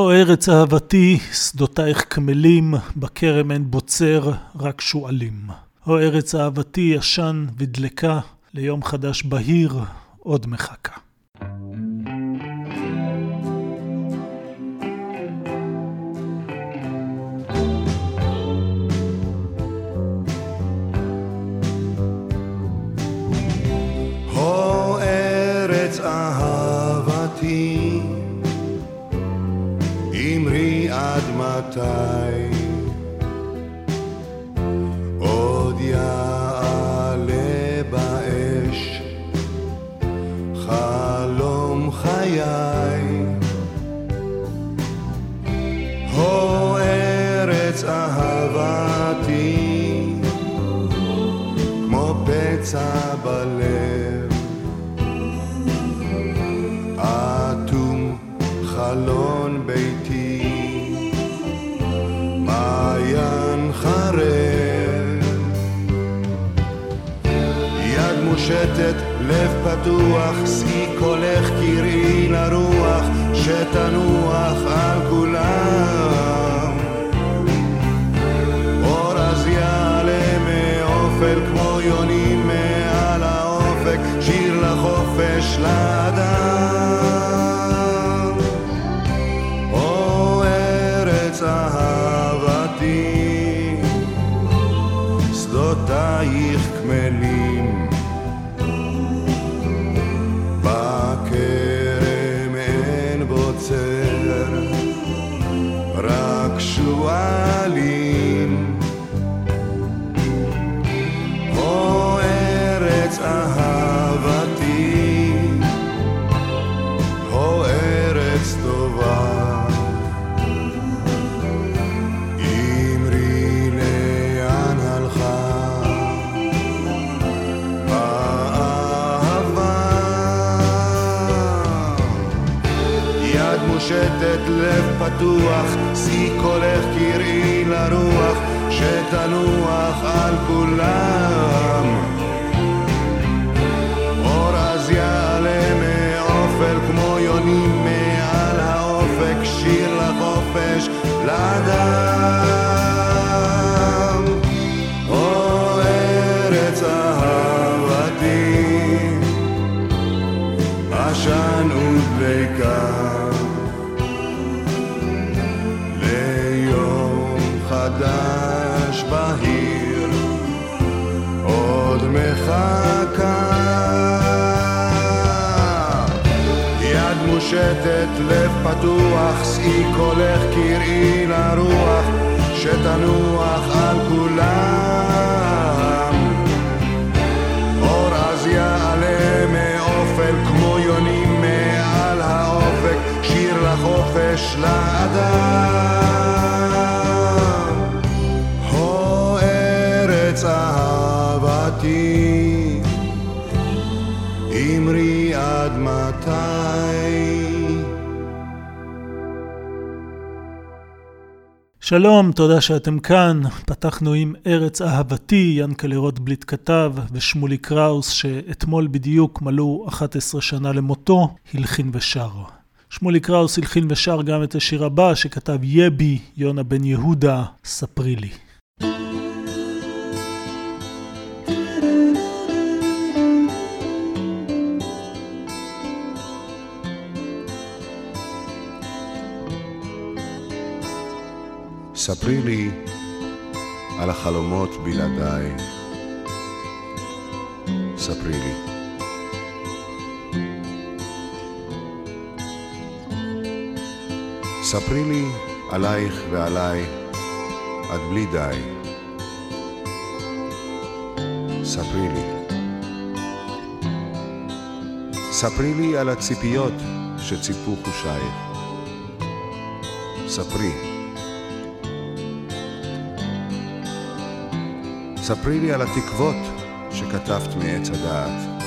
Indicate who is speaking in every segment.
Speaker 1: הו ארץ אהבתי, שדותייך קמלים, בכרם אין בוצר, רק שועלים. הו ארץ אהבתי, ישן ודלקה, ליום חדש בהיר, עוד מחכה.
Speaker 2: עד מושטת, לב פתוח, שיא קולך קראי לרוח, שתנוח על כולם. אור אז יעלה מאופל כמו יונים מעל האופק, שיר לחופש לאדם. פתוח, שיא קולך קראי לרוח, שתנוח על כולם. מושטת, לב פתוח, שאי קולך קראי לרוח, שתנוח על כולם. אור אז יעלה מאופל כמו יונים מעל האופק, שיר לחופש לאדם.
Speaker 1: שלום, תודה שאתם כאן. פתחנו עם ארץ אהבתי, ינקלה רוטבליט כתב, ושמולי קראוס, שאתמול בדיוק מלאו 11 שנה למותו, הלחין ושר. שמולי קראוס הלחין ושר גם את השיר הבא שכתב יבי, יונה בן יהודה, ספרי לי.
Speaker 2: ספרי לי על החלומות בלעדיי. ספרי לי. ספרי לי עלייך ועליי עד בלי די. ספרי לי. ספרי לי על הציפיות שציפו חושייך. ספרי. ספרי לי על התקוות שכתבת מעץ הדעת.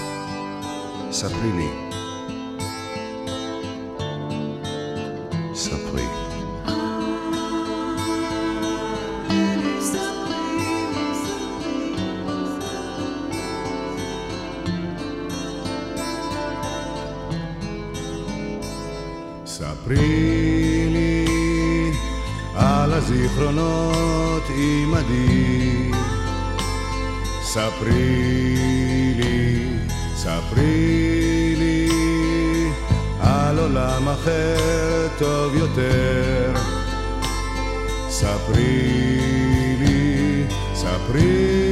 Speaker 2: ספרי לי. ספרי. ספרי לי על הזיכרונות עימדי ספרי לי, ספרי לי על עולם אחר טוב יותר. ספרי לי, ספרי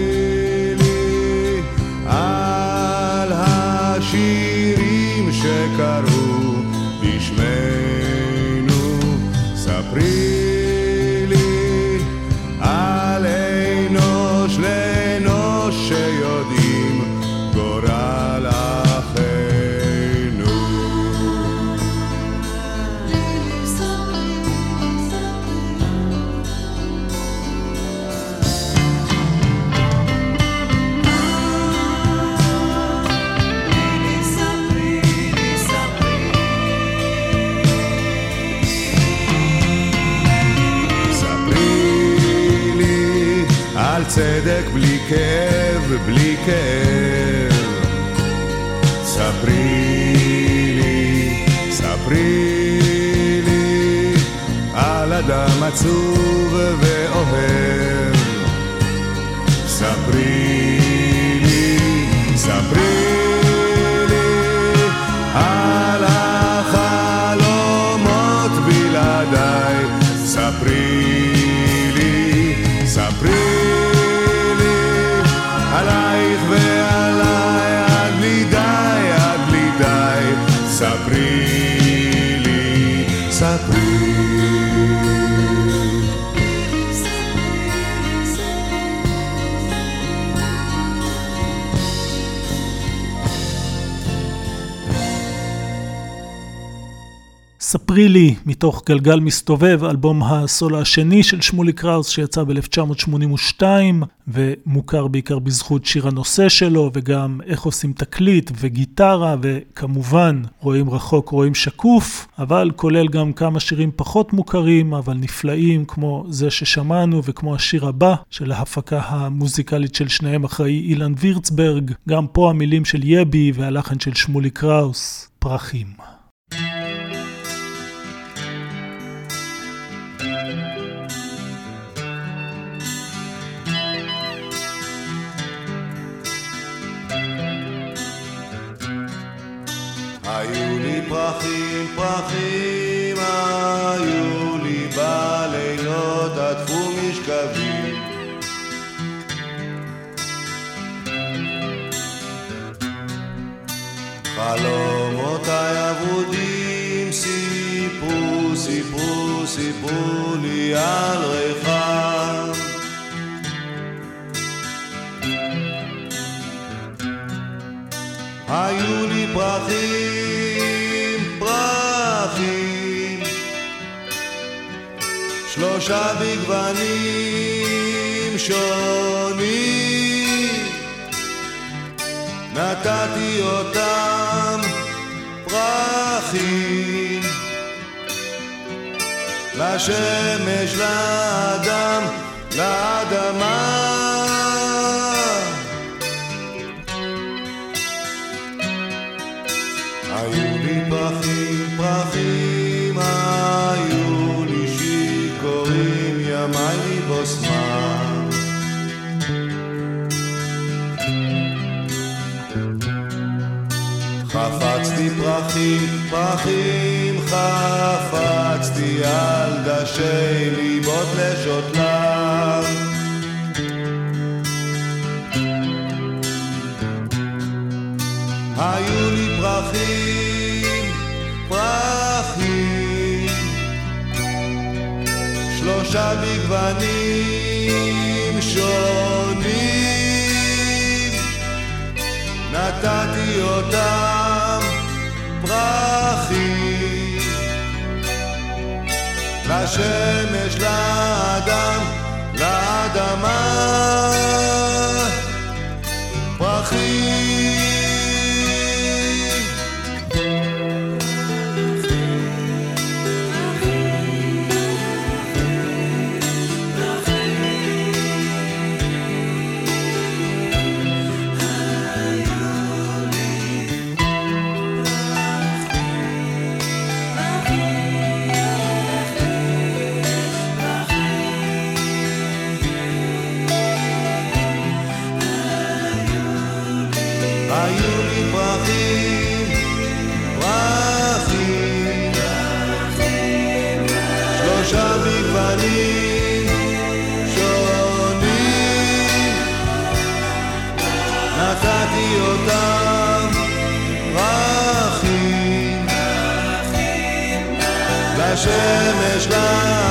Speaker 2: כאב. ספרי לי, ספרי לי על אדם עצוב ואוהב. לי, ספרי. לי,
Speaker 1: מתוך גלגל מסתובב, אלבום הסולו השני של שמולי קראוס שיצא ב-1982 ומוכר בעיקר בזכות שיר הנושא שלו וגם איך עושים תקליט וגיטרה וכמובן רואים רחוק רואים שקוף, אבל כולל גם כמה שירים פחות מוכרים אבל נפלאים כמו זה ששמענו וכמו השיר הבא של ההפקה המוזיקלית של שניהם אחראי אילן וירצברג, גם פה המילים של יבי והלחן של שמולי קראוס, פרחים.
Speaker 2: פרחים, פרחים, היו לי בלילות, עטפו משכבים. חלומותיי אבודים סיפרו, סיפרו, סיפרו לי על ריחם. היו לי פרחים, שלושה בגוונים שונים, נתתי אותם פרחים, לשמש, לאדם, לאדמה. פרחים, פרחים, חפצתי על דשי ליבות לשותלם. היו לי פרחים, פרחים, שלושה בגוונים שונים נתתי אותם פרחים לשמש, לאדם, לאדמה. פרחים לשמש, לאדם,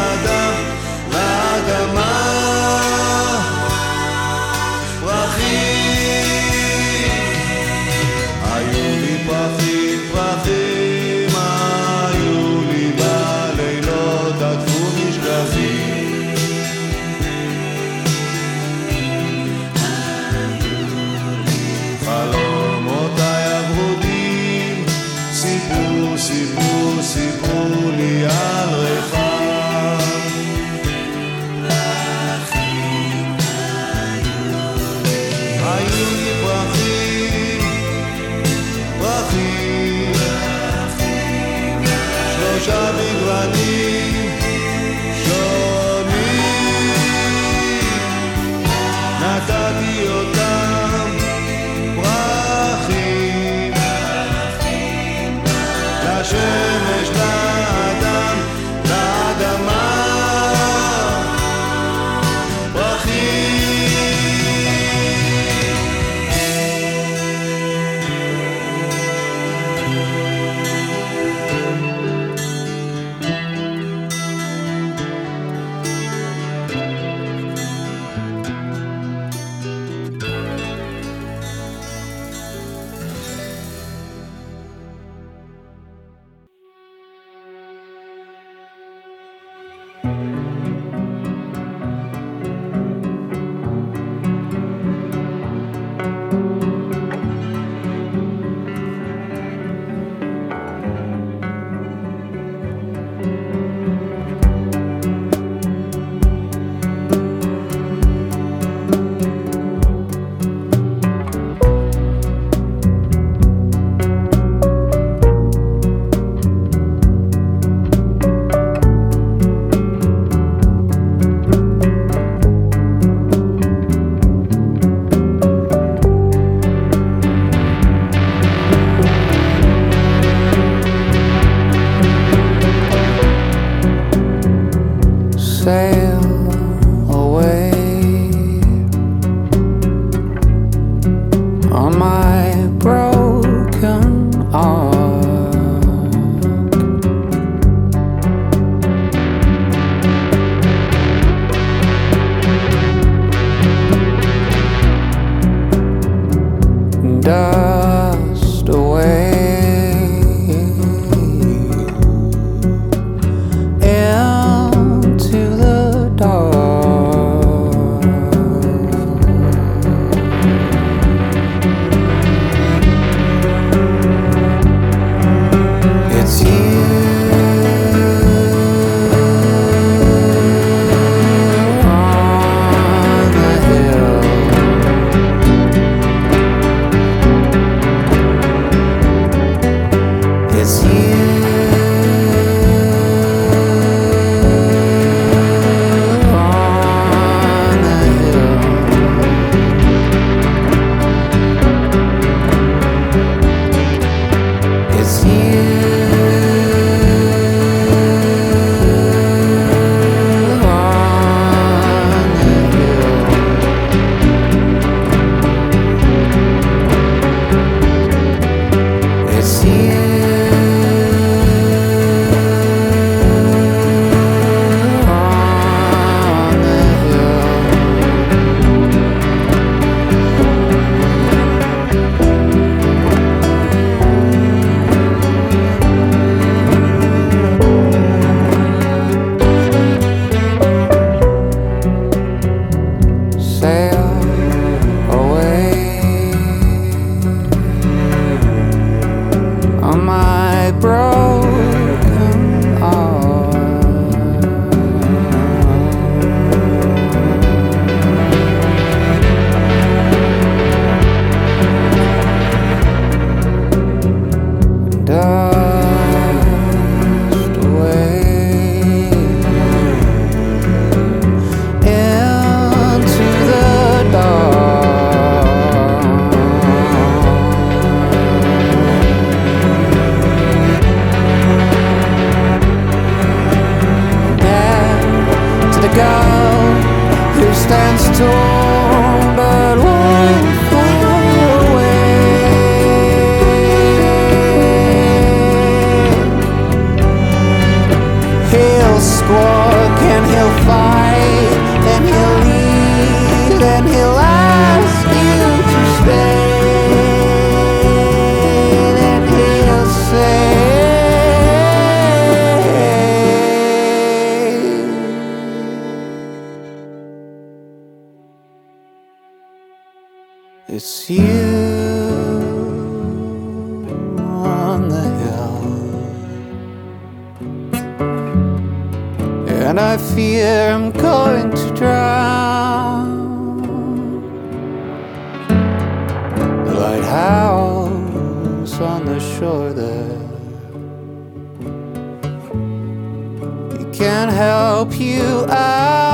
Speaker 3: going to drown. The lighthouse on the shore there. It can't help you out.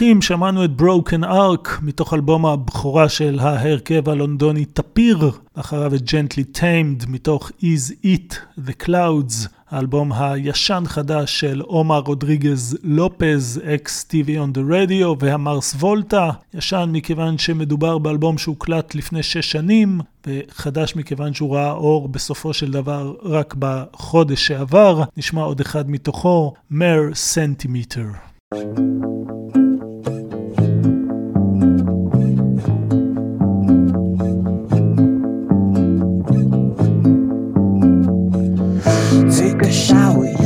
Speaker 1: האורחים שמענו את Broken Ark מתוך אלבום הבכורה של ההרכב הלונדוני טפיר, אחריו את Gently Tamed מתוך Is It The Clouds, האלבום הישן חדש של עומר רודריגז לופז, אקס TV on the radio והמרס וולטה, ישן מכיוון שמדובר באלבום שהוקלט לפני שש שנים, וחדש מכיוון שהוא ראה אור בסופו של דבר רק בחודש שעבר, נשמע עוד אחד מתוכו,
Speaker 4: מר סנטימטר. thank you
Speaker 3: shower.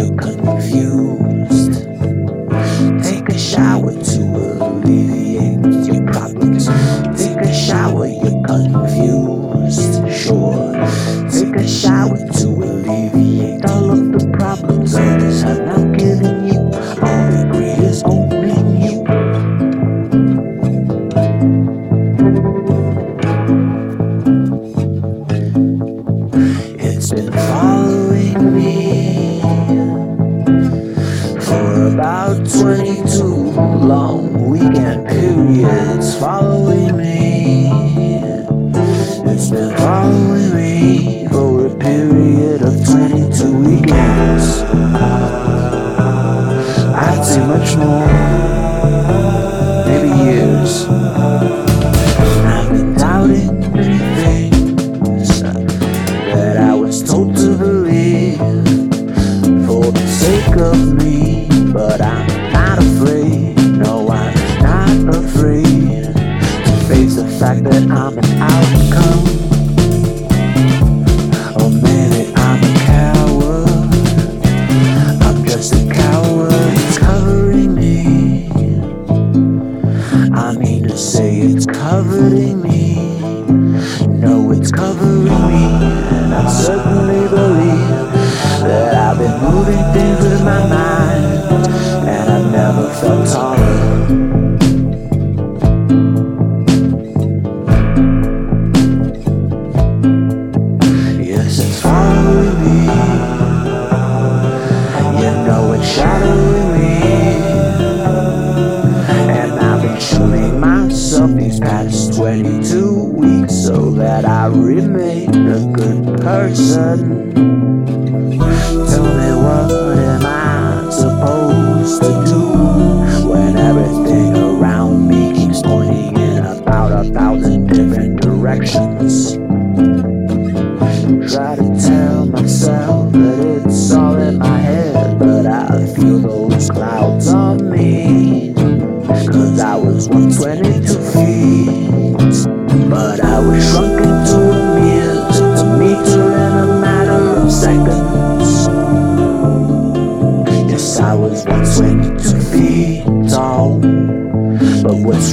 Speaker 3: remain a good person.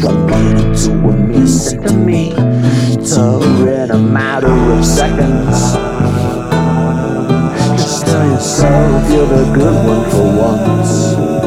Speaker 3: converted to a music to me. Told in a matter of seconds. Just tell yourself you're the good one for once.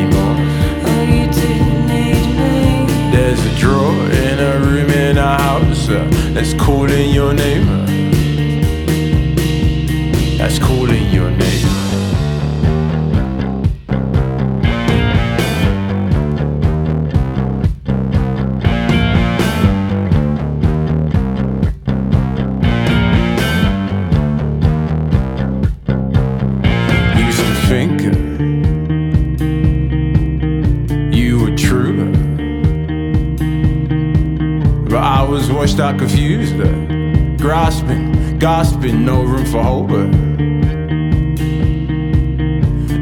Speaker 5: anymore.
Speaker 6: Oh, you didn't need me.
Speaker 5: There's a drawer in a room in a house uh, that's calling your name. Uh, that's calling. Was confused, uh, grasping, gasping, no room for hope. uh.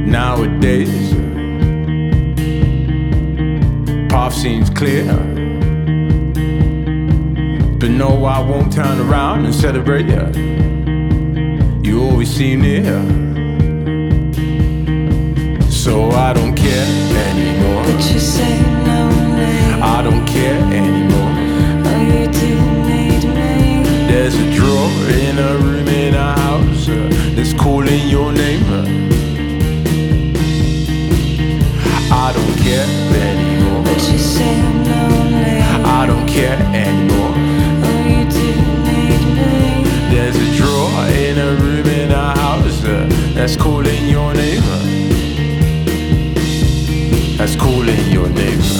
Speaker 5: Nowadays, uh, path seems clear. But no, I won't turn around and celebrate you. You always seem near. So I don't care anymore.
Speaker 6: But you say lonely.
Speaker 5: I don't care anymore. There's a drawer in a room in a house uh, that's calling your name. I don't care anymore.
Speaker 6: But you say I'm lonely.
Speaker 5: I don't care anymore.
Speaker 6: Oh, you do need me.
Speaker 5: There's a drawer in a room in a house uh, that's calling your name. That's calling your name.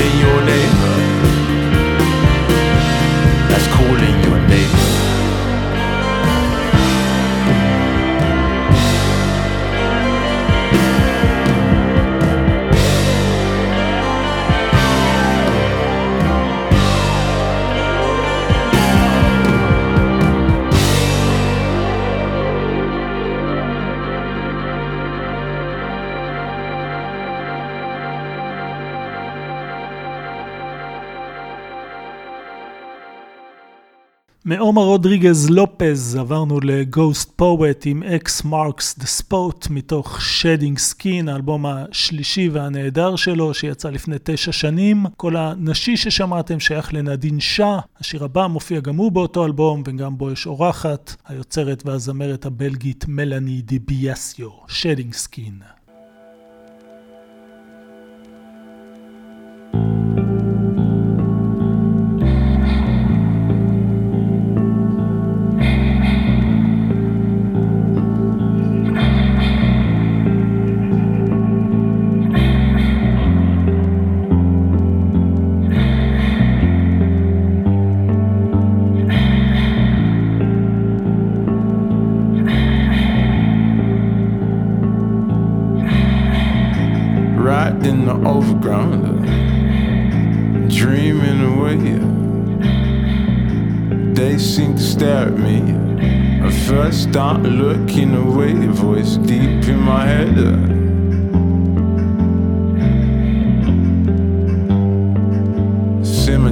Speaker 5: León.
Speaker 1: מעומר רודריגז לופז עברנו ל Ghostpoet עם X Marks the Spot מתוך Shedding Skin, האלבום השלישי והנהדר שלו שיצא לפני תשע שנים. הקול הנשי ששמעתם שייך לנדין שאה, השיר הבא מופיע גם הוא באותו אלבום וגם בו יש אורחת, היוצרת והזמרת הבלגית מלאני דיביאסיו,
Speaker 5: Shedding Skin.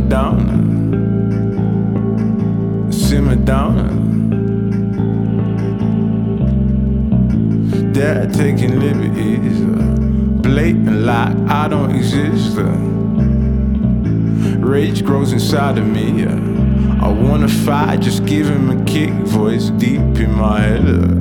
Speaker 5: Down, simmer down. They're taking liberties, blatant lie, I don't exist. Rage grows inside of me. I wanna fight, just give him a kick. Voice deep in my head.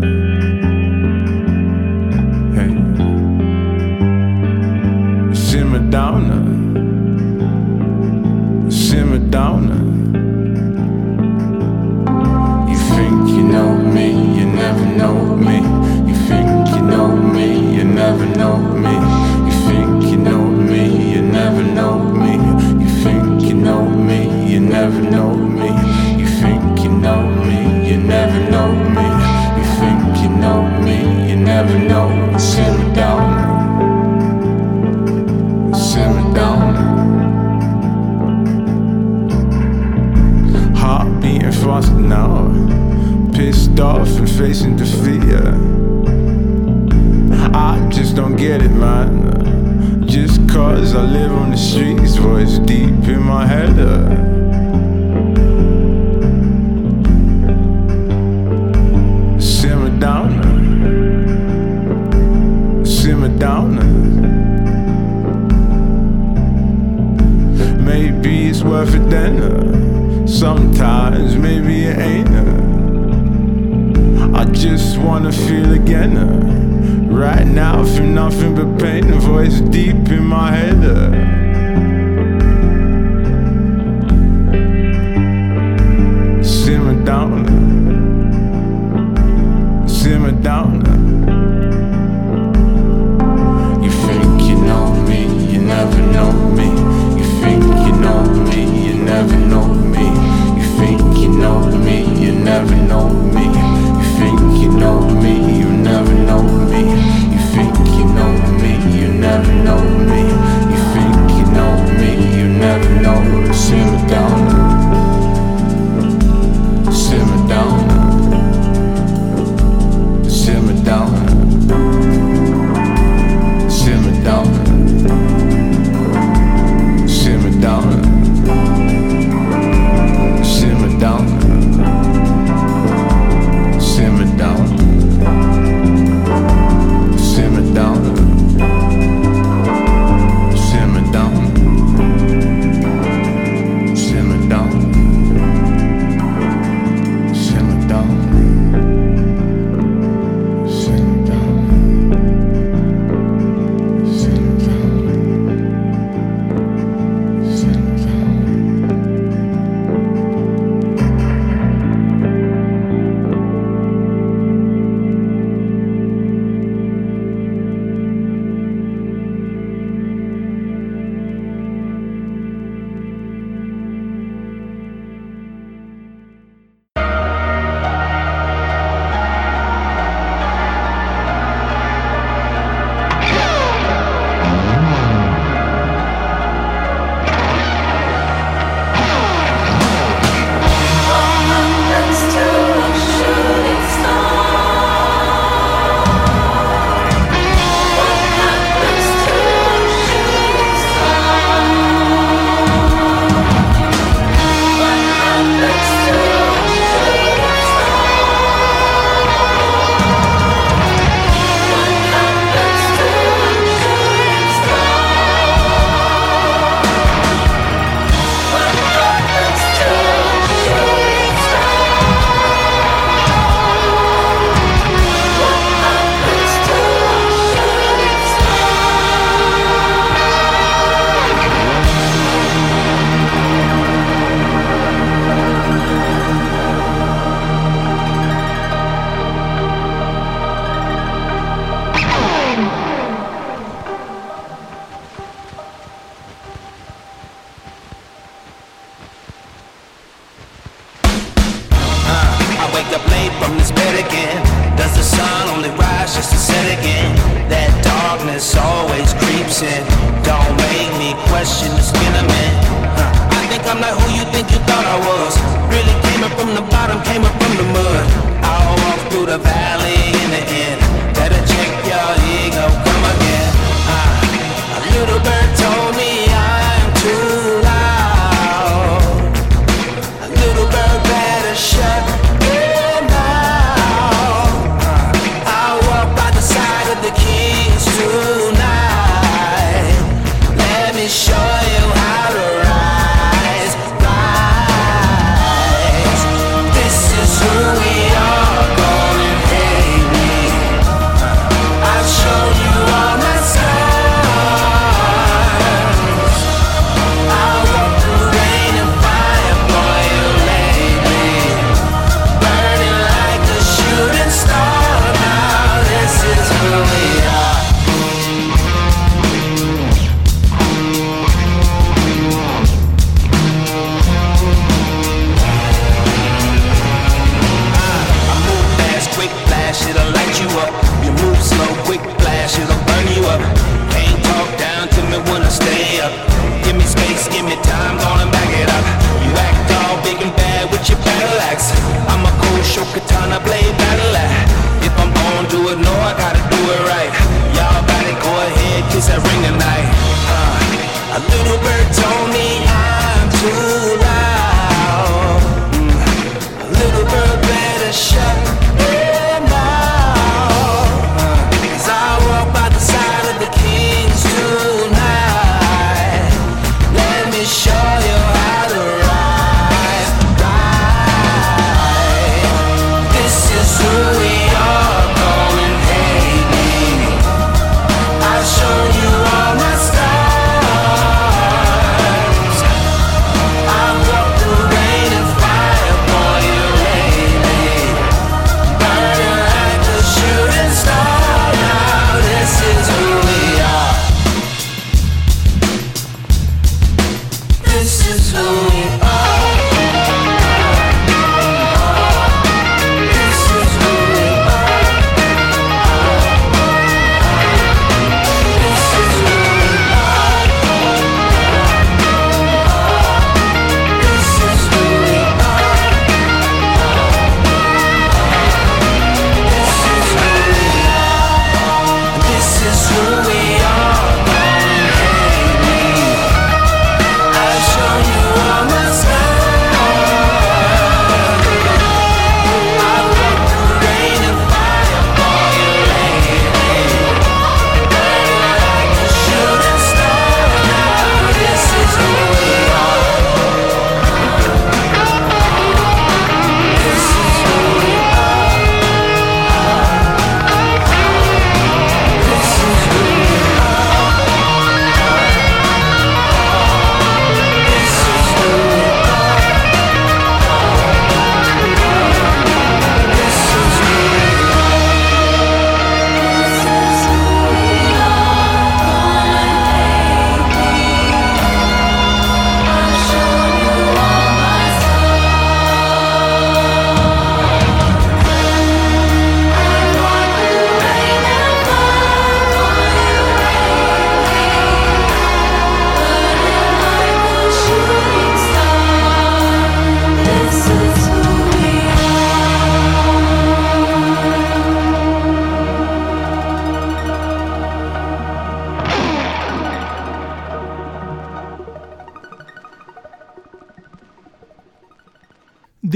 Speaker 5: Simmer down.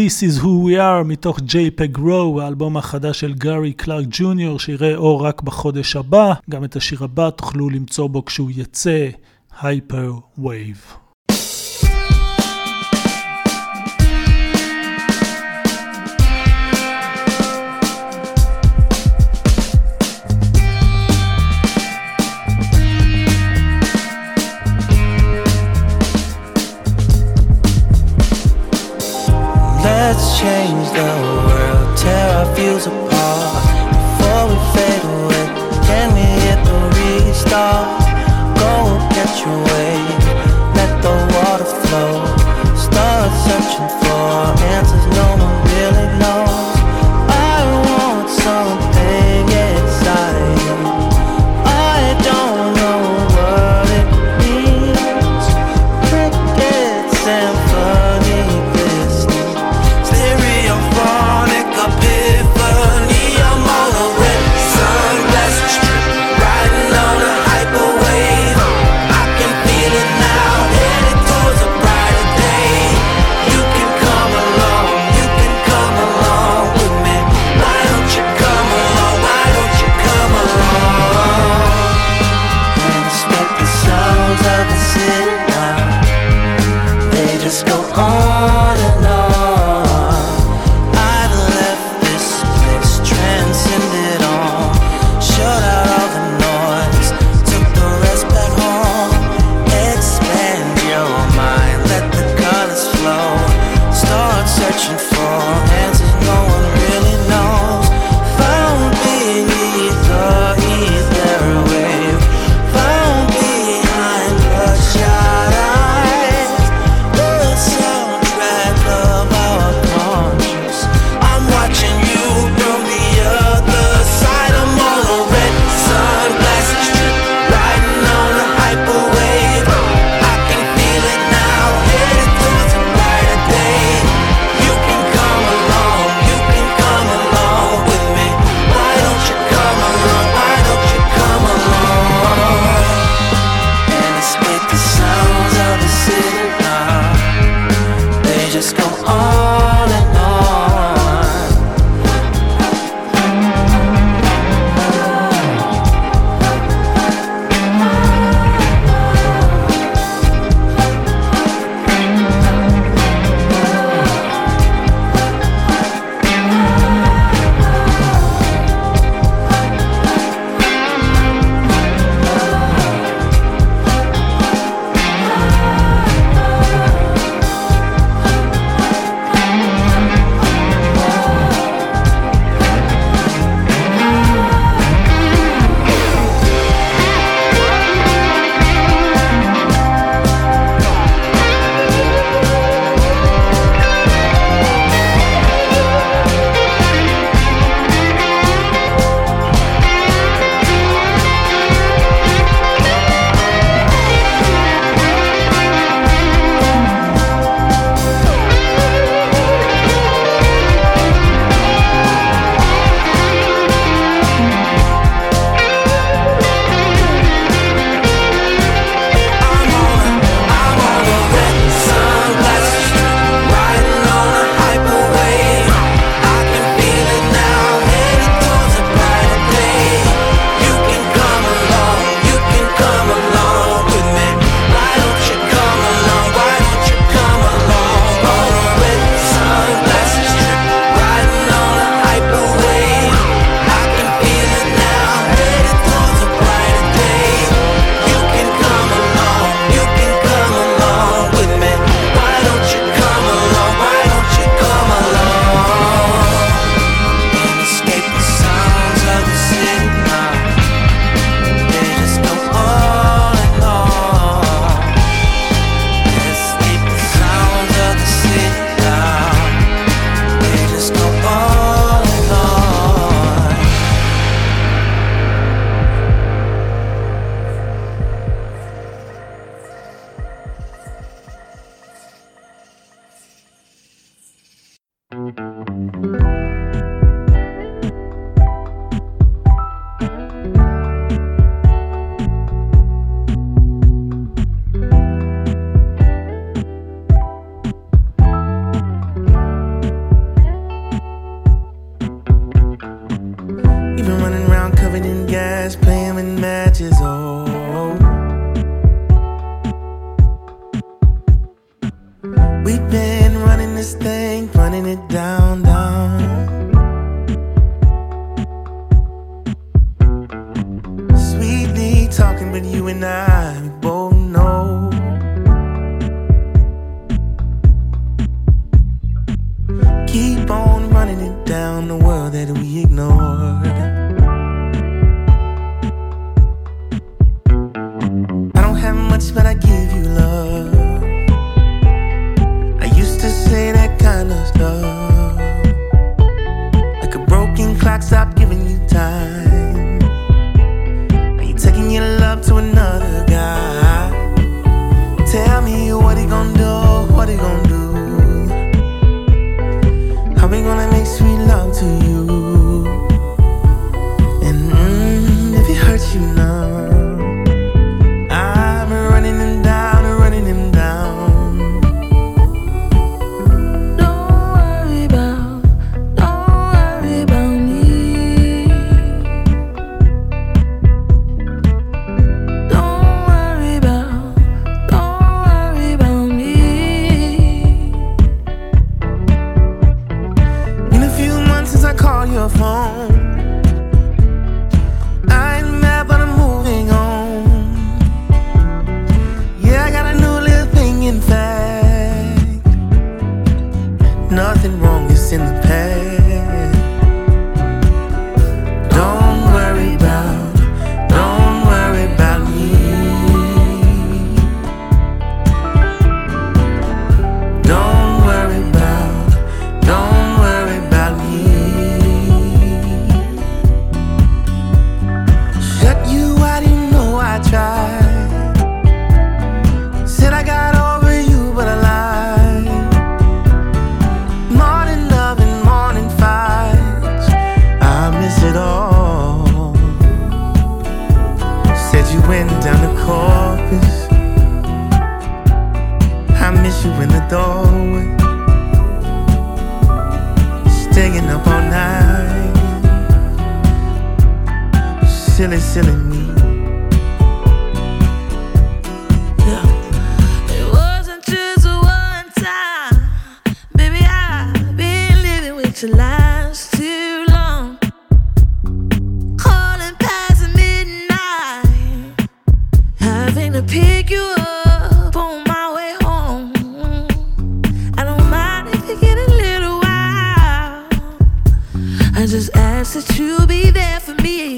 Speaker 7: This is who we are
Speaker 1: מתוך JPEG Row, האלבום החדש של גארי קלארק ג'וניור, שיראה אור רק בחודש הבא. גם את השיר הבא תוכלו למצוא בו כשהוא יצא, Hyper Wave.
Speaker 3: The world, tear our fuse apart before we fade away. Can we hit the restart?
Speaker 6: just ask that you be there for me.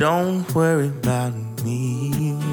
Speaker 8: Don't worry about me.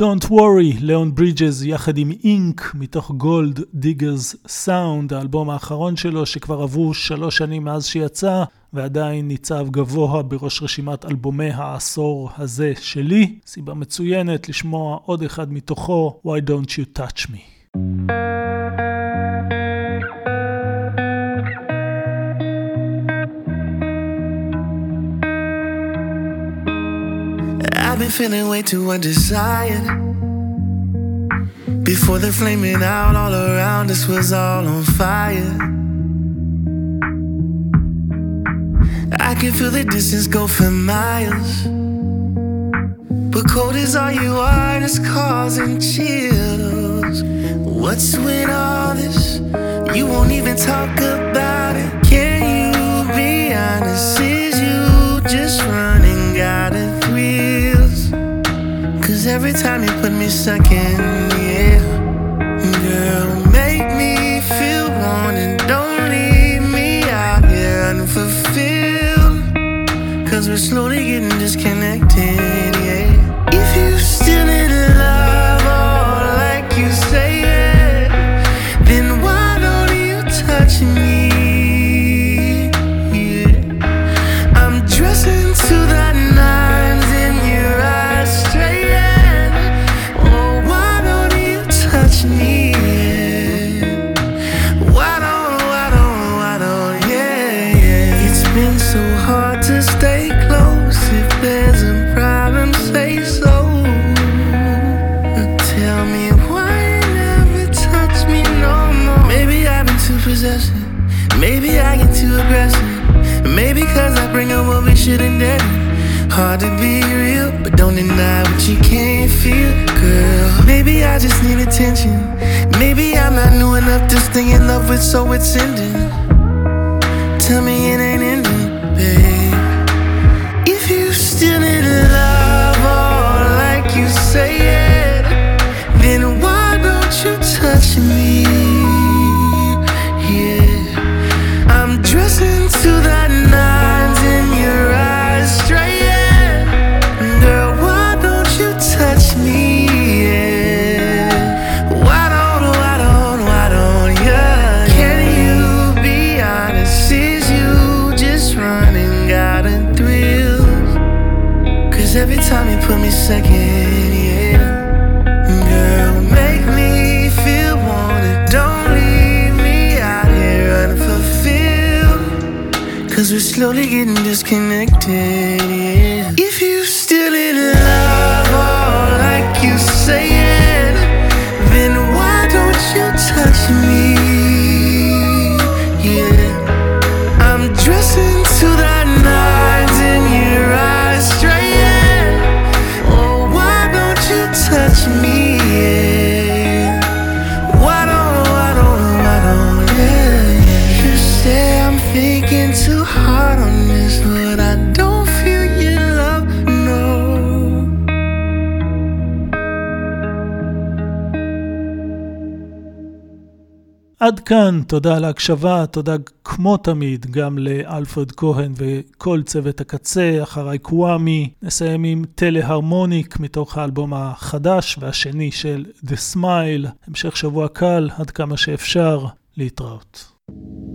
Speaker 6: Don't worry,
Speaker 1: ליאון ברידג'ז יחד עם אינק מתוך Gold-Diggers Sound, האלבום האחרון שלו שכבר עברו שלוש שנים מאז שיצא ועדיין ניצב גבוה בראש רשימת אלבומי העשור הזה שלי. סיבה מצוינת לשמוע עוד אחד מתוכו, Why Don't You Touch Me.
Speaker 8: Been feeling way too undesired. Before the flaming out all around us was all on fire. I can feel the distance go for miles. But cold is all you are, it's causing chills. What's with all this? You won't even talk about it. Can you be honest? Is you just running every time you put me second, yeah. Girl, make me feel wanted. Don't leave me out here unfulfilled. Cause we're slowly getting disconnected, Hard to be real, but don't deny what you can't feel, girl. Maybe I just need attention. Maybe I'm not new enough to stay in love with, so it's ending.
Speaker 1: כאן, תודה על ההקשבה, תודה כמו תמיד גם לאלפרד כהן וכל צוות הקצה, אחריי קוואמי. נסיים עם טלה-הרמוניק מתוך האלבום החדש והשני של The Smile. המשך שבוע קל, עד כמה שאפשר, להתראות.
Speaker 8: Will